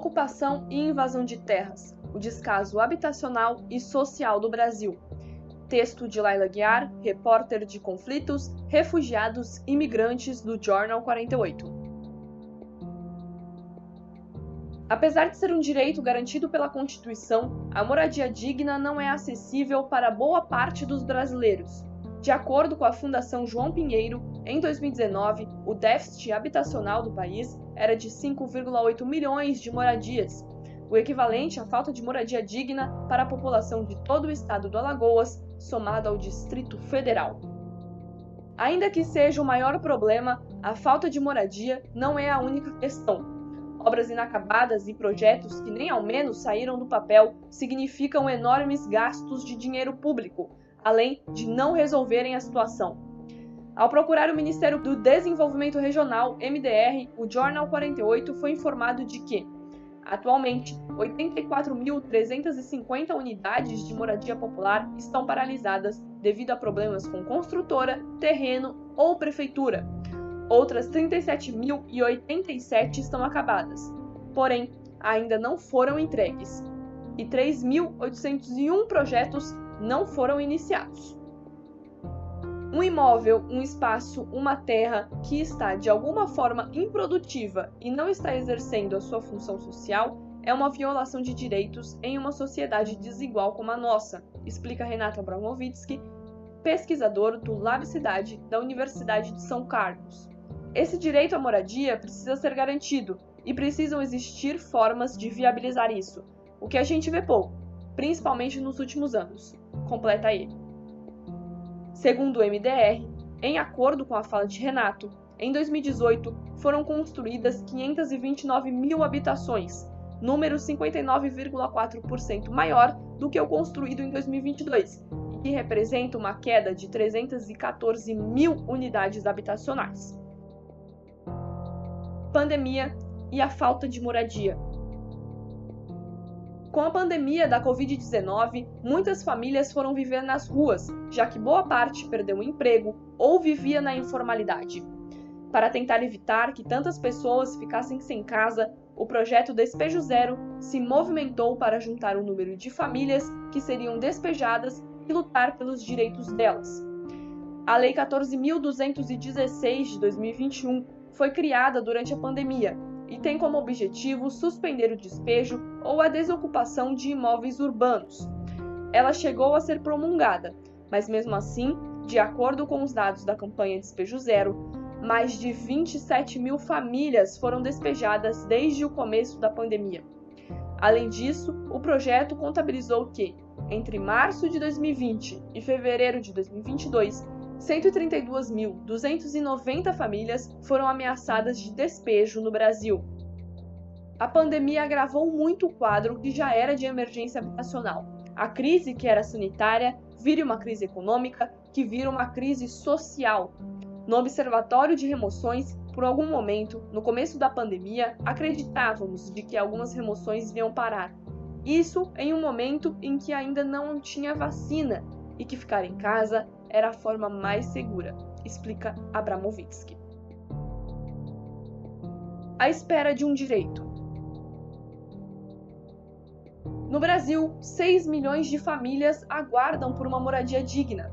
Ocupação e invasão de terras, o descaso habitacional e social do Brasil. Texto de Laila Guiar, repórter de conflitos, refugiados, imigrantes do Jornal 48. Apesar de ser um direito garantido pela Constituição, a moradia digna não é acessível para boa parte dos brasileiros. De acordo com a Fundação João Pinheiro, em 2019, o déficit habitacional do país era de 5,8 milhões de moradias, o equivalente à falta de moradia digna para a população de todo o estado do Alagoas, somado ao Distrito Federal. Ainda que seja o maior problema, a falta de moradia não é a única questão. Obras inacabadas e projetos que nem ao menos saíram do papel significam enormes gastos de dinheiro público, além de não resolverem a situação. Ao procurar o Ministério do Desenvolvimento Regional, MDR, o Jornal 48 foi informado de que, atualmente, 84.350 unidades de moradia popular estão paralisadas devido a problemas com construtora, terreno ou prefeitura. Outras 37.087 estão acabadas, porém, ainda não foram entregues. E 3.801 projetos não foram iniciados. Um imóvel, um espaço, uma terra que está de alguma forma improdutiva e não está exercendo a sua função social é uma violação de direitos em uma sociedade desigual como a nossa, explica Renato Abramovitsky, pesquisador do Lab Cidade da Universidade de São Carlos. Esse direito à moradia precisa ser garantido e precisam existir formas de viabilizar isso, o que a gente vê pouco, principalmente nos últimos anos completa ele. Segundo o MDR, em acordo com a fala de Renato, em 2018 foram construídas 529 mil habitações, número 59,4% maior do que o construído em 2022, que representa uma queda de 314 mil unidades habitacionais. Pandemia e a falta de moradia. Com a pandemia da Covid-19, muitas famílias foram viver nas ruas, já que boa parte perdeu o emprego ou vivia na informalidade. Para tentar evitar que tantas pessoas ficassem sem casa, o projeto Despejo Zero se movimentou para juntar o número de famílias que seriam despejadas e lutar pelos direitos delas. A Lei 14.216 de 2021 foi criada durante a pandemia e tem como objetivo suspender o despejo ou a desocupação de imóveis urbanos. Ela chegou a ser promulgada, mas mesmo assim, de acordo com os dados da campanha Despejo Zero, mais de 27 mil famílias foram despejadas desde o começo da pandemia. Além disso, o projeto contabilizou que, entre março de 2020 e fevereiro de 2022, 132.290 famílias foram ameaçadas de despejo no Brasil. A pandemia agravou muito o quadro que já era de emergência habitacional. A crise que era sanitária vira uma crise econômica, que vira uma crise social. No Observatório de Remoções, por algum momento, no começo da pandemia, acreditávamos de que algumas remoções iriam parar. Isso em um momento em que ainda não tinha vacina e que ficar em casa era a forma mais segura, explica Abramovitsky. A espera de um direito. No Brasil, 6 milhões de famílias aguardam por uma moradia digna.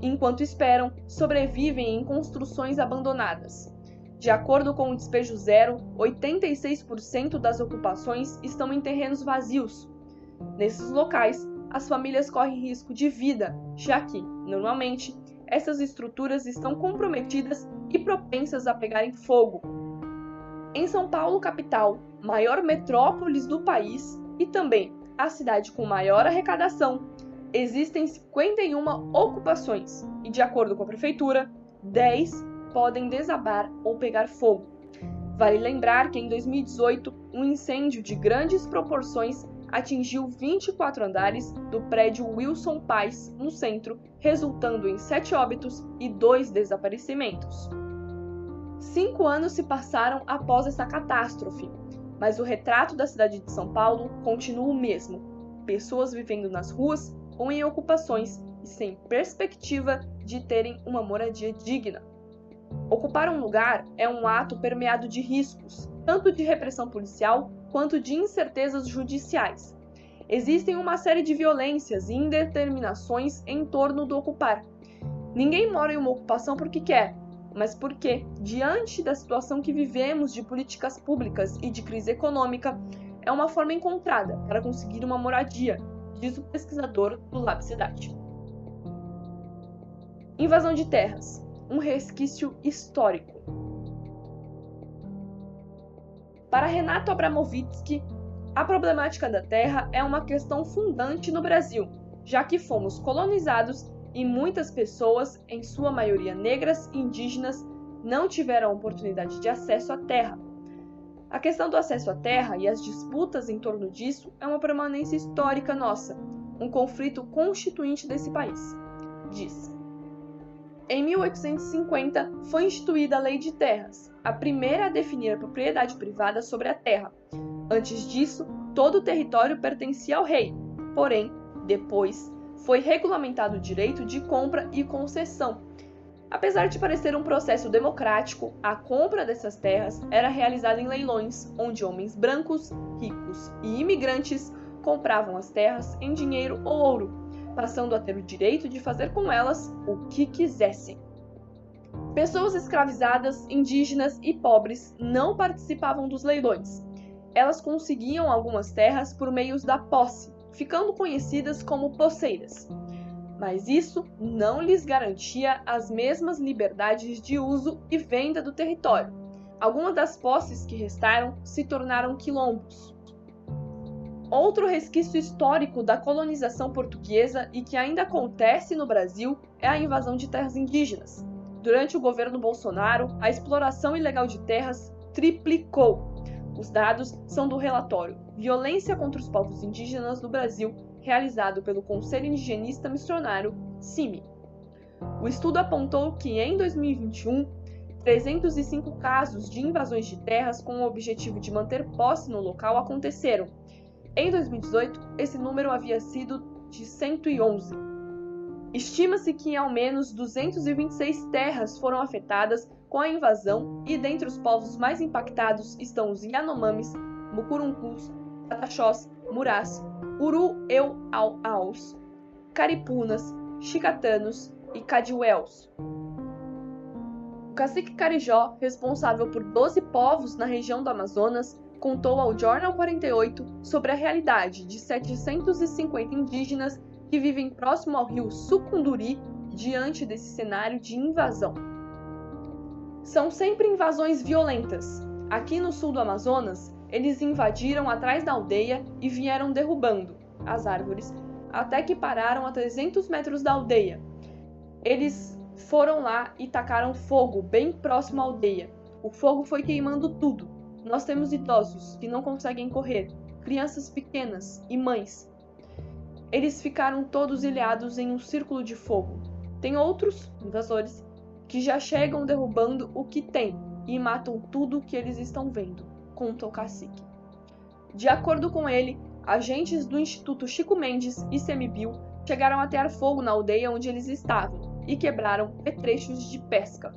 Enquanto esperam, sobrevivem em construções abandonadas. De acordo com o Despejo Zero, 86% das ocupações estão em terrenos vazios. Nesses locais, as famílias correm risco de vida, já que, normalmente, essas estruturas estão comprometidas e propensas a pegarem fogo. Em São Paulo, capital, maior metrópolis do país e também a cidade com maior arrecadação, existem 51 ocupações e, de acordo com a prefeitura, 10 podem desabar ou pegar fogo. Vale lembrar que em 2018, um incêndio de grandes proporções atingiu 24 andares do prédio Wilson Paz, no centro, resultando em sete óbitos e dois desaparecimentos. Cinco anos se passaram após essa catástrofe, mas o retrato da cidade de São Paulo continua o mesmo: pessoas vivendo nas ruas ou em ocupações e sem perspectiva de terem uma moradia digna. Ocupar um lugar é um ato permeado de riscos, tanto de repressão policial quanto de incertezas judiciais. Existem uma série de violências e indeterminações em torno do ocupar. Ninguém mora em uma ocupação porque quer, mas porque, diante da situação que vivemos de políticas públicas e de crise econômica, é uma forma encontrada para conseguir uma moradia, diz o pesquisador do Lab Cidade. Invasão de terras, um resquício histórico. Para Renato Abramovitsky, a problemática da terra é uma questão fundante no Brasil, já que fomos colonizados e muitas pessoas, em sua maioria negras e indígenas, não tiveram oportunidade de acesso à terra. A questão do acesso à terra e as disputas em torno disso é uma permanência histórica nossa, um conflito constituinte desse país, diz. Em 1850 foi instituída a Lei de Terras, a primeira a definir a propriedade privada sobre a terra. Antes disso, todo o território pertencia ao rei, porém, depois, foi regulamentado o direito de compra e concessão. Apesar de parecer um processo democrático, a compra dessas terras era realizada em leilões, onde homens brancos, ricos e imigrantes compravam as terras em dinheiro ou ouro, passando a ter o direito de fazer com elas o que quisessem. Pessoas escravizadas, indígenas e pobres não participavam dos leilões. Elas conseguiam algumas terras por meios da posse, ficando conhecidas como posseiras. Mas isso não lhes garantia as mesmas liberdades de uso e venda do território. Algumas das posses que restaram se tornaram quilombos, Outro resquício histórico da colonização portuguesa e que ainda acontece no Brasil é a invasão de terras indígenas. Durante o governo Bolsonaro, a exploração ilegal de terras triplicou. Os dados são do relatório Violência contra os Povos Indígenas no Brasil, realizado pelo Conselho Indigenista Missionário, CIMI. O estudo apontou que em 2021, 305 casos de invasões de terras com o objetivo de manter posse no local aconteceram, em 2018, esse número havia sido de 111. Estima-se que ao menos 226 terras foram afetadas com a invasão e dentre os povos mais impactados estão os Yanomamis, Mucuruncus, Pataxós, Murás, Uru-Eu-Au-Aus, Caripunas, Chicatanos e Cadiuels. O cacique Carijó, responsável por 12 povos na região do Amazonas, contou ao Jornal 48 sobre a realidade de 750 indígenas que vivem próximo ao rio Sucunduri diante desse cenário de invasão. São sempre invasões violentas. Aqui no sul do Amazonas, eles invadiram atrás da aldeia e vieram derrubando as árvores até que pararam a 300 metros da aldeia. Eles foram lá e tacaram fogo bem próximo à aldeia. O fogo foi queimando tudo, nós temos idosos que não conseguem correr, crianças pequenas e mães. Eles ficaram todos ilhados em um círculo de fogo. Tem outros, invasores, que já chegam derrubando o que tem e matam tudo o que eles estão vendo, conta o cacique. De acordo com ele, agentes do Instituto Chico Mendes e Semibio chegaram a ter fogo na aldeia onde eles estavam e quebraram petrechos de pesca.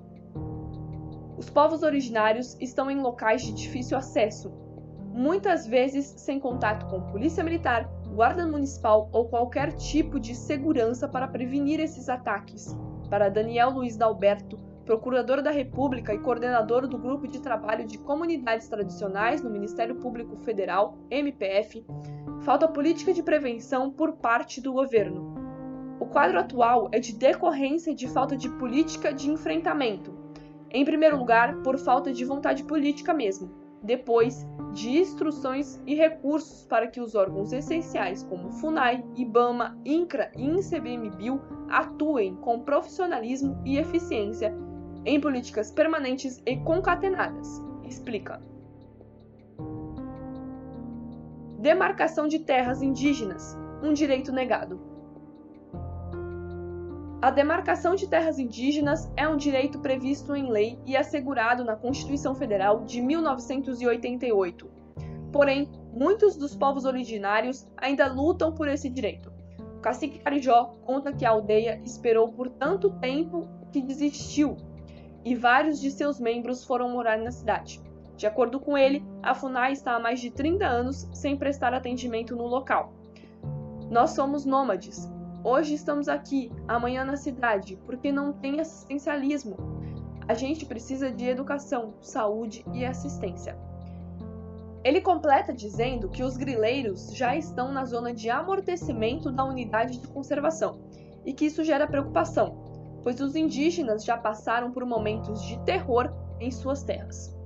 Os povos originários estão em locais de difícil acesso, muitas vezes sem contato com polícia militar, guarda municipal ou qualquer tipo de segurança para prevenir esses ataques. Para Daniel Luiz Dalberto, procurador da República e coordenador do Grupo de Trabalho de Comunidades Tradicionais no Ministério Público Federal, MPF, falta política de prevenção por parte do governo. O quadro atual é de decorrência de falta de política de enfrentamento, em primeiro lugar, por falta de vontade política mesmo. Depois, de instruções e recursos para que os órgãos essenciais como FUNAI, IBAMA, INCRA e INCBMBio atuem com profissionalismo e eficiência em políticas permanentes e concatenadas. Explica. Demarcação de terras indígenas, um direito negado. A demarcação de terras indígenas é um direito previsto em lei e assegurado na Constituição Federal de 1988. Porém, muitos dos povos originários ainda lutam por esse direito. O cacique Carijó conta que a aldeia esperou por tanto tempo que desistiu e vários de seus membros foram morar na cidade. De acordo com ele, a FUNAI está há mais de 30 anos sem prestar atendimento no local. Nós somos nômades. Hoje estamos aqui, amanhã na cidade, porque não tem assistencialismo. A gente precisa de educação, saúde e assistência. Ele completa dizendo que os grileiros já estão na zona de amortecimento da unidade de conservação e que isso gera preocupação, pois os indígenas já passaram por momentos de terror em suas terras.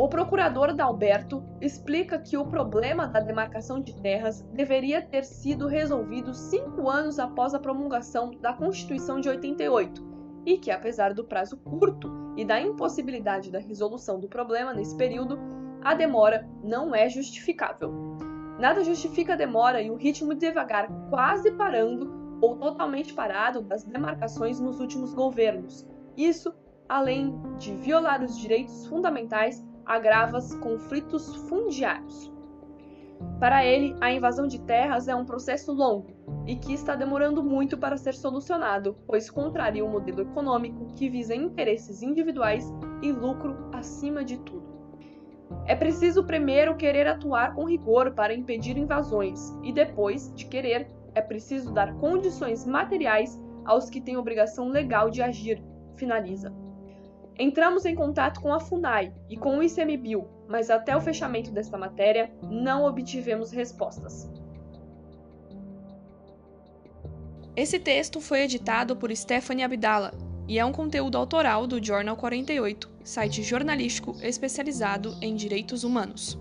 O procurador Dalberto explica que o problema da demarcação de terras deveria ter sido resolvido cinco anos após a promulgação da Constituição de 88 e que, apesar do prazo curto e da impossibilidade da resolução do problema nesse período, a demora não é justificável. Nada justifica a demora e o ritmo devagar, quase parando ou totalmente parado das demarcações nos últimos governos. Isso, além de violar os direitos fundamentais agravas conflitos fundiários. Para ele, a invasão de terras é um processo longo e que está demorando muito para ser solucionado, pois contraria o modelo econômico que visa interesses individuais e lucro acima de tudo. É preciso primeiro querer atuar com rigor para impedir invasões e depois de querer, é preciso dar condições materiais aos que têm obrigação legal de agir, finaliza. Entramos em contato com a FUNAI e com o ICMBio, mas até o fechamento desta matéria não obtivemos respostas. Esse texto foi editado por Stephanie Abdala e é um conteúdo autoral do Jornal 48, site jornalístico especializado em direitos humanos.